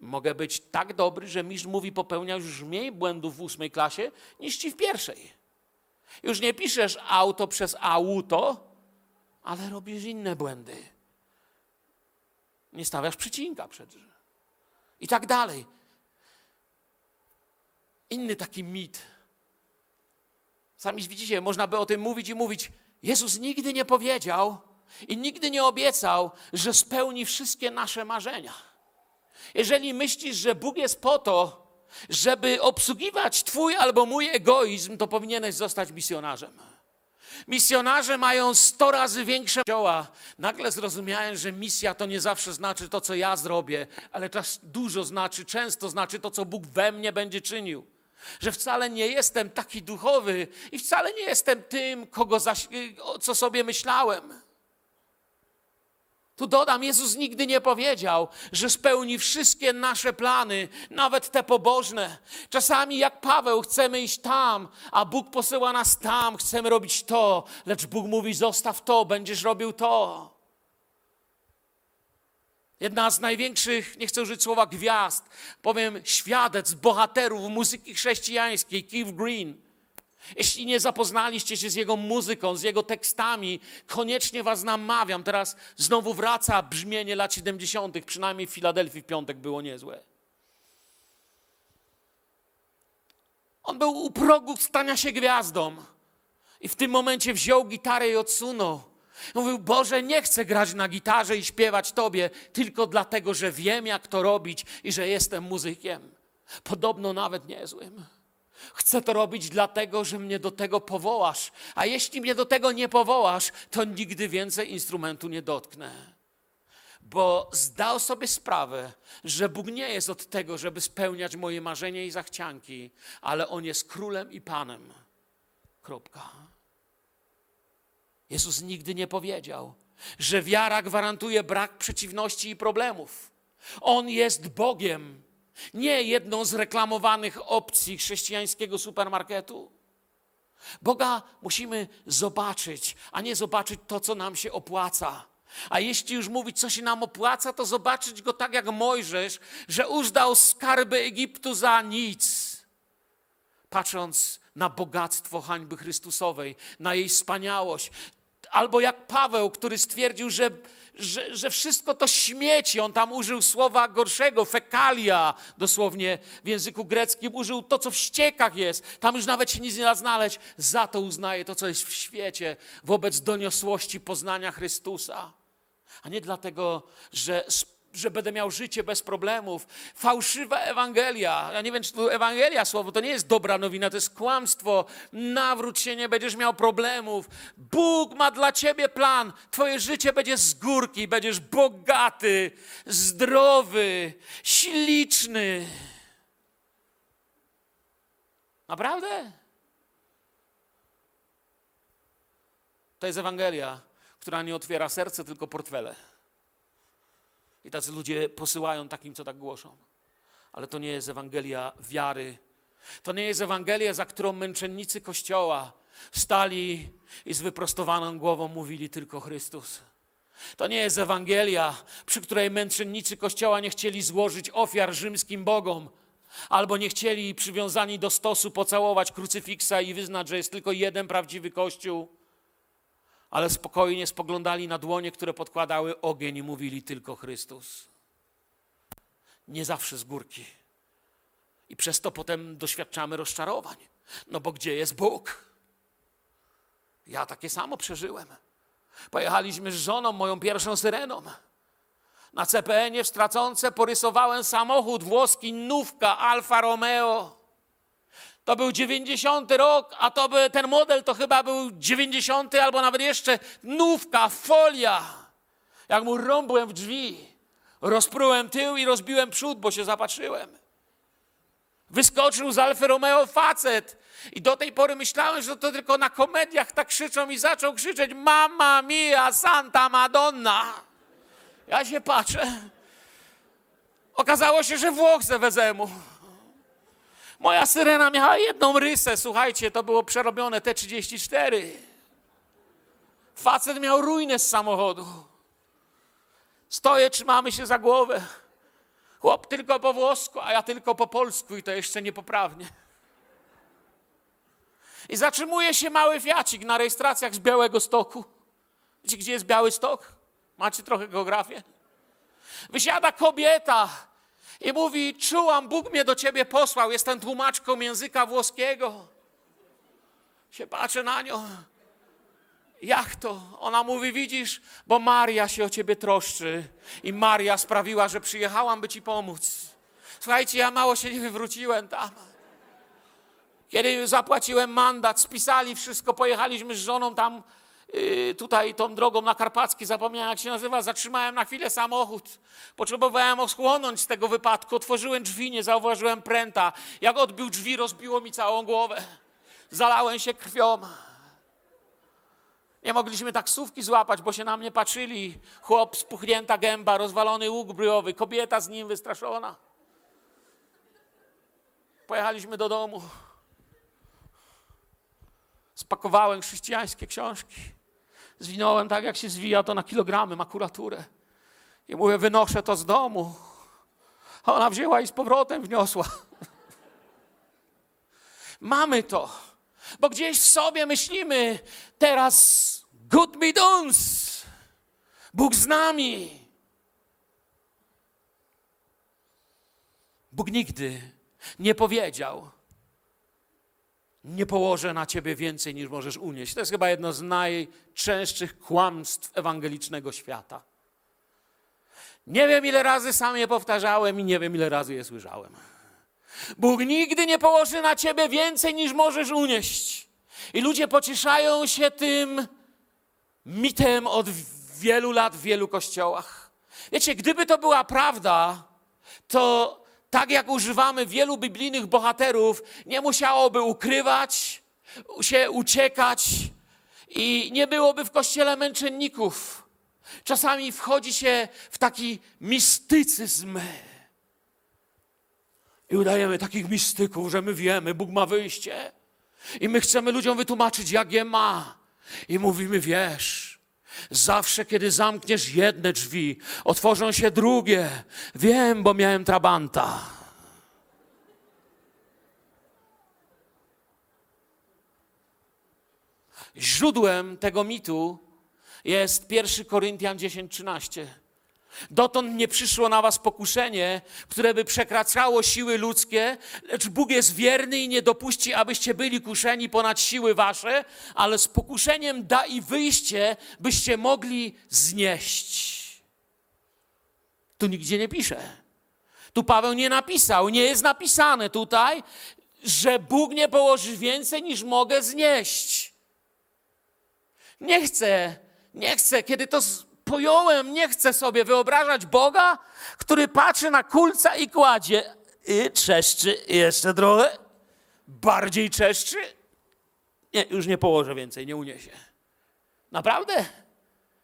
Speaker 1: Mogę być tak dobry, że mistrz mówi popełniasz już mniej błędów w ósmej klasie niż ci w pierwszej. Już nie piszesz auto przez auto, ale robisz inne błędy. Nie stawiasz przecinka przecież i tak dalej. Inny taki mit. Sami widzicie, można by o tym mówić i mówić. Jezus nigdy nie powiedział i nigdy nie obiecał, że spełni wszystkie nasze marzenia. Jeżeli myślisz, że Bóg jest po to, żeby obsługiwać Twój albo mój egoizm, to powinieneś zostać misjonarzem. Misjonarze mają sto razy większe dzieła. Nagle zrozumiałem, że misja to nie zawsze znaczy to, co ja zrobię, ale czas dużo znaczy, często znaczy to, co Bóg we mnie będzie czynił. Że wcale nie jestem taki duchowy i wcale nie jestem tym, kogo zaś, co sobie myślałem. Tu dodam, Jezus nigdy nie powiedział, że spełni wszystkie nasze plany, nawet te pobożne. Czasami, jak Paweł, chcemy iść tam, a Bóg posyła nas tam, chcemy robić to, lecz Bóg mówi: zostaw to, będziesz robił to. Jedna z największych, nie chcę użyć słowa gwiazd, powiem świadec, bohaterów muzyki chrześcijańskiej, Keith Green jeśli nie zapoznaliście się z jego muzyką, z jego tekstami, koniecznie was namawiam. Teraz znowu wraca brzmienie lat 70., przynajmniej w Filadelfii w piątek było niezłe. On był u progu stania się gwiazdą. I w tym momencie wziął gitarę i odsunął. Mówił, Boże, nie chcę grać na gitarze i śpiewać Tobie tylko dlatego, że wiem, jak to robić i że jestem muzykiem. Podobno nawet niezłym. Chcę to robić dlatego, że mnie do tego powołasz. A jeśli mnie do tego nie powołasz, to nigdy więcej instrumentu nie dotknę. Bo zdał sobie sprawę, że Bóg nie jest od tego, żeby spełniać moje marzenia i zachcianki, ale On jest królem i panem. Kropka. Jezus nigdy nie powiedział, że wiara gwarantuje brak przeciwności i problemów. On jest Bogiem nie jedną z reklamowanych opcji chrześcijańskiego supermarketu. Boga musimy zobaczyć, a nie zobaczyć to, co nam się opłaca. A jeśli już mówić, co się nam opłaca, to zobaczyć go tak jak Mojżesz, że uzdał skarby Egiptu za nic. Patrząc na bogactwo hańby Chrystusowej, na jej wspaniałość. Albo jak Paweł, który stwierdził, że że, że wszystko to śmieci. On tam użył słowa gorszego, fekalia, dosłownie w języku greckim. Użył to, co w ściekach jest. Tam już nawet się nic nie da znaleźć. Za to uznaje to, co jest w świecie, wobec doniosłości poznania Chrystusa. A nie dlatego, że że będę miał życie bez problemów. Fałszywa Ewangelia. Ja nie wiem, czy to Ewangelia słowo, to nie jest dobra nowina, to jest kłamstwo. Nawróć się, nie będziesz miał problemów. Bóg ma dla ciebie plan. Twoje życie będzie z górki, będziesz bogaty, zdrowy, śliczny. Naprawdę? To jest Ewangelia, która nie otwiera serce, tylko portfele. I tacy ludzie posyłają takim, co tak głoszą. Ale to nie jest Ewangelia wiary. To nie jest Ewangelia, za którą męczennicy Kościoła stali i z wyprostowaną głową mówili tylko Chrystus. To nie jest Ewangelia, przy której męczennicy Kościoła nie chcieli złożyć ofiar rzymskim bogom, albo nie chcieli przywiązani do stosu pocałować krucyfiksa i wyznać, że jest tylko jeden prawdziwy Kościół ale spokojnie spoglądali na dłonie, które podkładały ogień i mówili tylko Chrystus. Nie zawsze z górki. I przez to potem doświadczamy rozczarowań. No bo gdzie jest Bóg? Ja takie samo przeżyłem. Pojechaliśmy z żoną, moją pierwszą syreną. Na CPN-ie w Stracące porysowałem samochód włoski Nówka Alfa Romeo. To był 90 rok, a to by, ten model to chyba był 90 albo nawet jeszcze nówka, folia. Jak mu rąbłem w drzwi, rozprułem tył i rozbiłem przód, bo się zapatrzyłem. Wyskoczył z Alfa Romeo facet. I do tej pory myślałem, że to tylko na komediach tak krzyczą i zaczął krzyczeć Mamma mia, Santa Madonna. Ja się patrzę. Okazało się, że Włoch ze wezemu. Moja syrena miała jedną rysę, słuchajcie, to było przerobione T34. Facet miał ruinę z samochodu. Stoję, trzymamy się za głowę. Chłop tylko po włosku, a ja tylko po polsku i to jeszcze niepoprawnie. I zatrzymuje się mały fiacik na rejestracjach z Białego Stoku. Wiecie, gdzie jest Biały Stok? Macie trochę geografię? Wysiada kobieta i mówi: Czułam, Bóg mnie do ciebie posłał, jestem tłumaczką języka włoskiego. Się patrzę na nią. Jak to? Ona mówi: Widzisz, bo Maria się o ciebie troszczy. I Maria sprawiła, że przyjechałam, by ci pomóc. Słuchajcie, ja mało się nie wywróciłem tam. Kiedy zapłaciłem mandat, spisali wszystko, pojechaliśmy z żoną tam tutaj tą drogą na Karpacki, zapomniałem jak się nazywa, zatrzymałem na chwilę samochód. Potrzebowałem ochłonąć z tego wypadku. Otworzyłem drzwi, nie zauważyłem pręta. Jak odbił drzwi, rozbiło mi całą głowę. Zalałem się krwią. Nie mogliśmy taksówki złapać, bo się na mnie patrzyli. Chłop, spuchnięta gęba, rozwalony łuk bryjowy, kobieta z nim wystraszona. Pojechaliśmy do domu. Spakowałem chrześcijańskie książki. Zwinąłem tak, jak się zwija to na kilogramy makulaturę. I mówię, wynoszę to z domu. A ona wzięła i z powrotem wniosła. <laughs> Mamy to, bo gdzieś w sobie myślimy, teraz good me duns. Bóg z nami. Bóg nigdy nie powiedział, nie położę na ciebie więcej niż możesz unieść. To jest chyba jedno z najczęstszych kłamstw ewangelicznego świata. Nie wiem, ile razy sam je powtarzałem i nie wiem, ile razy je słyszałem. Bóg nigdy nie położy na ciebie więcej niż możesz unieść. I ludzie pocieszają się tym mitem od wielu lat w wielu kościołach. Wiecie, gdyby to była prawda, to tak jak używamy wielu biblijnych bohaterów, nie musiałoby ukrywać, się uciekać i nie byłoby w kościele męczenników. Czasami wchodzi się w taki mistycyzm. I udajemy takich mistyków, że my wiemy, Bóg ma wyjście. I my chcemy ludziom wytłumaczyć, jak je ma. I mówimy, wiesz, Zawsze, kiedy zamkniesz jedne drzwi, otworzą się drugie. Wiem, bo miałem trabanta. Źródłem tego mitu jest 1 Koryntian 10:13. Dotąd nie przyszło na was pokuszenie, które by przekraczało siły ludzkie, lecz Bóg jest wierny i nie dopuści, abyście byli kuszeni ponad siły wasze, ale z pokuszeniem da i wyjście, byście mogli znieść. Tu nigdzie nie pisze. Tu Paweł nie napisał, nie jest napisane tutaj, że Bóg nie położy więcej niż mogę znieść. Nie chcę, nie chcę, kiedy to pojąłem, nie chcę sobie wyobrażać Boga, który patrzy na kulca i kładzie i czeszczy jeszcze trochę, bardziej czeszczy. Nie, już nie położę więcej, nie uniesie. Naprawdę?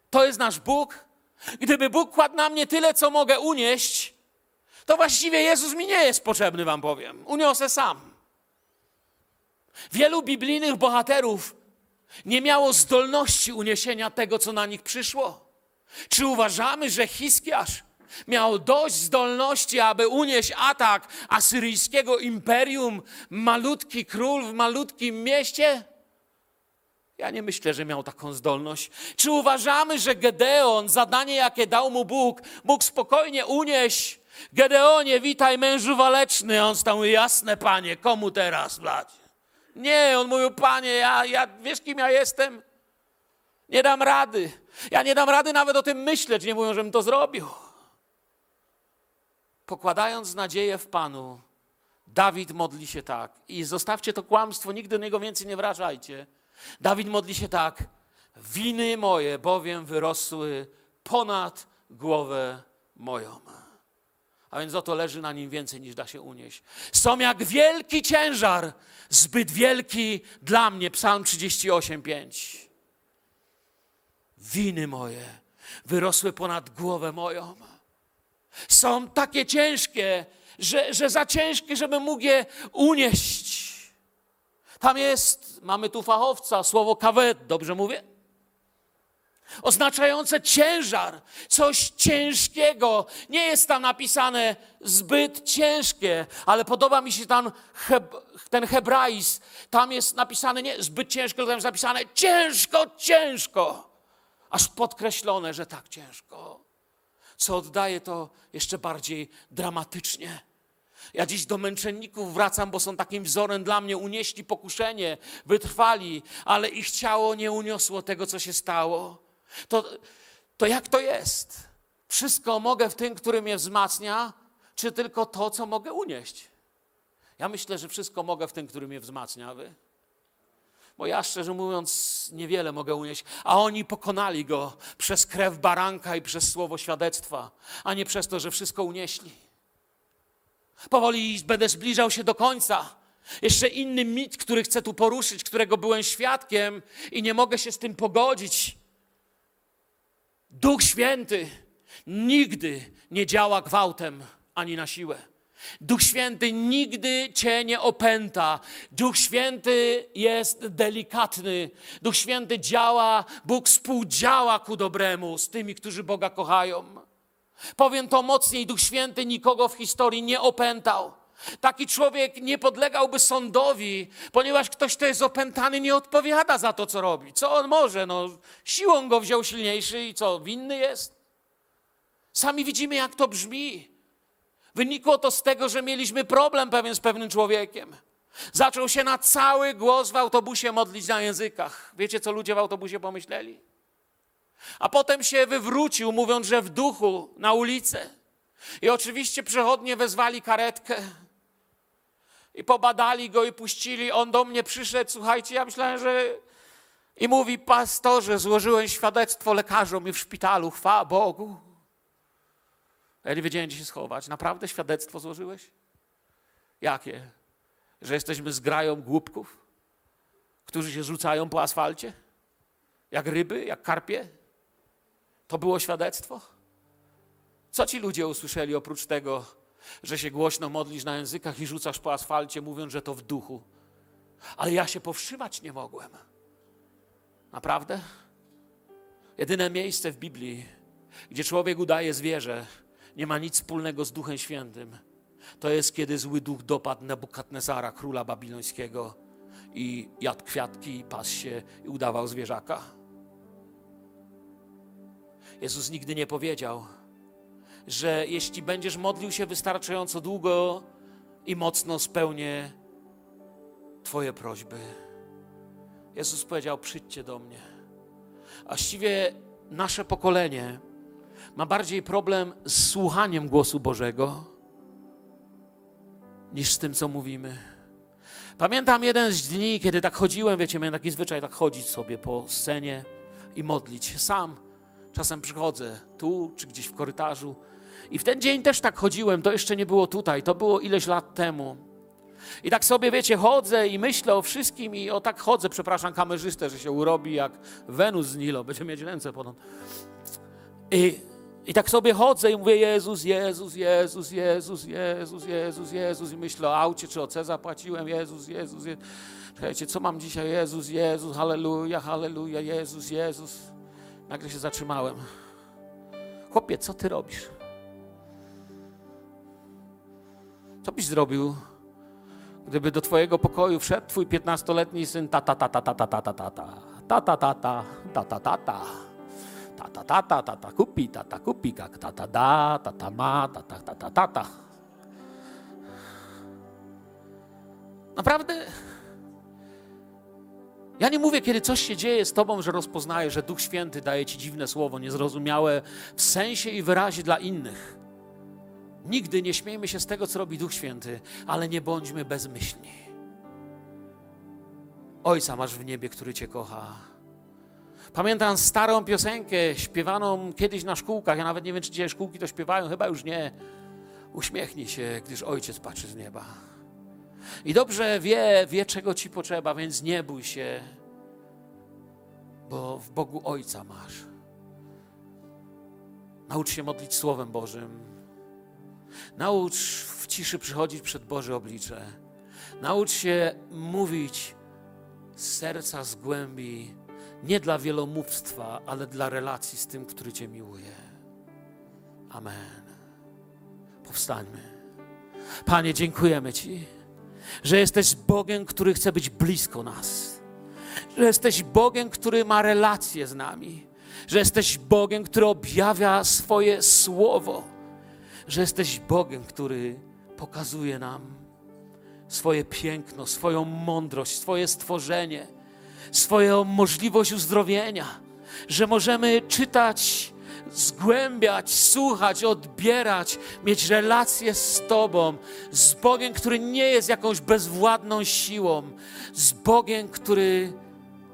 Speaker 1: To jest nasz Bóg? Gdyby Bóg kładł na mnie tyle, co mogę unieść, to właściwie Jezus mi nie jest potrzebny, wam powiem. Uniosę sam. Wielu biblijnych bohaterów nie miało zdolności uniesienia tego, co na nich przyszło. Czy uważamy, że Hiskiarz miał dość zdolności, aby unieść atak asyryjskiego imperium, malutki król w malutkim mieście? Ja nie myślę, że miał taką zdolność. Czy uważamy, że Gedeon, zadanie jakie dał mu Bóg, mógł spokojnie unieść? Gedeonie, witaj mężu waleczny. On stał, jasne panie, komu teraz, blać? Nie, on mówił, panie, ja, ja, wiesz kim ja jestem? Nie dam rady. Ja nie dam rady nawet o tym myśleć, nie mówią, żebym to zrobił. Pokładając nadzieję w Panu, Dawid modli się tak. I zostawcie to kłamstwo, nigdy do niego więcej nie wrażajcie. Dawid modli się tak. Winy moje bowiem wyrosły ponad głowę moją. A więc oto leży na nim więcej niż da się unieść. Są jak wielki ciężar, zbyt wielki dla mnie. Psalm 38, 5. Winy moje wyrosły ponad głowę moją. Są takie ciężkie, że, że za ciężkie, żeby mógł je unieść. Tam jest, mamy tu fachowca, słowo kawet, dobrze mówię? Oznaczające ciężar, coś ciężkiego. Nie jest tam napisane zbyt ciężkie, ale podoba mi się tam heb, ten hebraizm. Tam jest napisane nie zbyt ciężko, tam jest napisane ciężko, ciężko. Aż podkreślone, że tak ciężko. Co oddaje to jeszcze bardziej dramatycznie. Ja dziś do męczenników wracam, bo są takim wzorem dla mnie. Unieśli pokuszenie, wytrwali, ale ich ciało nie uniosło tego, co się stało. To, to jak to jest? Wszystko mogę w tym, który mnie wzmacnia, czy tylko to, co mogę unieść? Ja myślę, że wszystko mogę w tym, który mnie wzmacnia. Wy? Bo ja szczerze mówiąc niewiele mogę unieść, a oni pokonali go przez krew baranka i przez słowo świadectwa, a nie przez to, że wszystko unieśli. Powoli będę zbliżał się do końca. Jeszcze inny mit, który chcę tu poruszyć, którego byłem świadkiem i nie mogę się z tym pogodzić. Duch Święty nigdy nie działa gwałtem ani na siłę. Duch Święty nigdy cię nie opęta. Duch Święty jest delikatny. Duch Święty działa, Bóg współdziała ku dobremu z tymi, którzy Boga kochają. Powiem to mocniej, Duch Święty nikogo w historii nie opętał. Taki człowiek nie podlegałby sądowi, ponieważ ktoś, kto jest opętany, nie odpowiada za to, co robi. Co on może? No, siłą go wziął silniejszy i co, winny jest? Sami widzimy, jak to brzmi. Wynikło to z tego, że mieliśmy problem pewien z pewnym człowiekiem. Zaczął się na cały głos w autobusie modlić na językach. Wiecie, co ludzie w autobusie pomyśleli? A potem się wywrócił, mówiąc, że w duchu na ulicę. I oczywiście przechodnie wezwali karetkę. I pobadali go i puścili. On do mnie przyszedł. Słuchajcie, ja myślałem, że. I mówi, pastorze, złożyłem świadectwo lekarzom i w szpitalu, chwała Bogu. Ja nie wiedziałem, gdzie się schować. Naprawdę świadectwo złożyłeś? Jakie? Że jesteśmy zgrają głupków, którzy się rzucają po asfalcie? Jak ryby, jak karpie? To było świadectwo? Co ci ludzie usłyszeli oprócz tego, że się głośno modlisz na językach i rzucasz po asfalcie, mówiąc, że to w duchu? Ale ja się powstrzymać nie mogłem. Naprawdę? Jedyne miejsce w Biblii, gdzie człowiek udaje zwierzę, nie ma nic wspólnego z Duchem Świętym. To jest, kiedy zły duch dopadł Nebukadnezara, króla babilońskiego i jadł kwiatki, pasł się i udawał zwierzaka. Jezus nigdy nie powiedział, że jeśli będziesz modlił się wystarczająco długo i mocno spełnię Twoje prośby. Jezus powiedział: Przyjdźcie do mnie. A właściwie nasze pokolenie ma bardziej problem z słuchaniem głosu Bożego niż z tym, co mówimy. Pamiętam jeden z dni, kiedy tak chodziłem, wiecie, miałem taki zwyczaj tak chodzić sobie po scenie i modlić się sam. Czasem przychodzę tu czy gdzieś w korytarzu. I w ten dzień też tak chodziłem, to jeszcze nie było tutaj, to było ileś lat temu. I tak sobie, wiecie, chodzę i myślę o wszystkim i o tak chodzę, przepraszam kamerzystę, że się urobi jak Wenus z Nilo, będzie mieć ręce podobne. I, I tak sobie chodzę i mówię Jezus, Jezus, Jezus, Jezus, Jezus, Jezus, Jezus i myślę o aucie, czy o C zapłaciłem, Jezus, Jezus, Jezus. Czekajcie, co mam dzisiaj? Jezus, Jezus, halleluja, halleluja, Jezus, Jezus. Nagle się zatrzymałem. Chłopie, co ty robisz? Co byś zrobił, gdyby do twojego pokoju wszedł twój piętnastoletni syn ta ta ta ta ta ta ta ta ta ta ta ta ta ta ta ta ta ta tata tata tata kupi tata kupi jak tata da tata ma tata tata tata naprawdę ja nie mówię, kiedy coś się dzieje z tobą, że rozpoznajesz, że Duch Święty daje ci dziwne słowo, niezrozumiałe w sensie i wyrazie dla innych. Nigdy nie śmiejmy się z tego, co robi Duch Święty, ale nie bądźmy bezmyślni. Ojca masz w niebie, który cię kocha. Pamiętam starą piosenkę śpiewaną kiedyś na szkółkach. Ja nawet nie wiem, czy dzisiaj szkółki to śpiewają, chyba już nie. Uśmiechnij się, gdyż ojciec patrzy z nieba. I dobrze wie, wie, czego ci potrzeba, więc nie bój się, bo w Bogu Ojca masz. Naucz się modlić Słowem Bożym. Naucz w ciszy przychodzić przed Boże oblicze. Naucz się mówić z serca, z głębi, nie dla wielomówstwa, ale dla relacji z tym, który Cię miłuje. Amen. Powstańmy. Panie, dziękujemy Ci, że jesteś Bogiem, który chce być blisko nas. Że jesteś Bogiem, który ma relacje z nami. Że jesteś Bogiem, który objawia swoje słowo. Że jesteś Bogiem, który pokazuje nam swoje piękno, swoją mądrość, swoje stworzenie swoją możliwość uzdrowienia, że możemy czytać, zgłębiać, słuchać, odbierać, mieć relacje z Tobą, z Bogiem, który nie jest jakąś bezwładną siłą, z Bogiem, który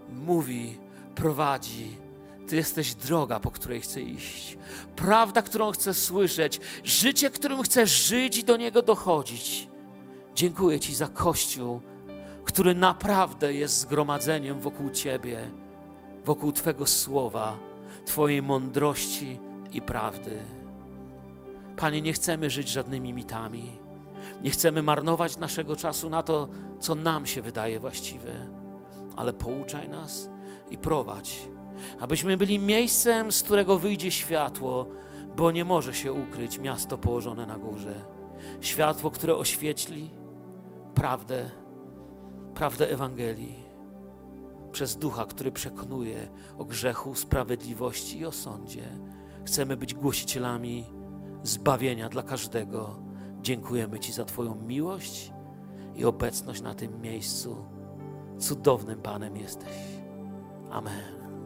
Speaker 1: mówi, prowadzi. Ty jesteś droga, po której chcę iść, prawda, którą chcę słyszeć, życie, którym chcę żyć i do niego dochodzić. Dziękuję Ci za Kościół który naprawdę jest zgromadzeniem wokół Ciebie, wokół Twego słowa, Twojej mądrości i prawdy. Panie, nie chcemy żyć żadnymi mitami. Nie chcemy marnować naszego czasu na to, co nam się wydaje właściwe, ale pouczaj nas i prowadź, abyśmy byli miejscem, z którego wyjdzie światło, bo nie może się ukryć miasto położone na górze. Światło, które oświetli prawdę prawdę Ewangelii przez Ducha, który przekonuje o grzechu, sprawiedliwości i o sądzie. Chcemy być głosicielami zbawienia dla każdego. Dziękujemy Ci za Twoją miłość i obecność na tym miejscu. Cudownym Panem jesteś. Amen.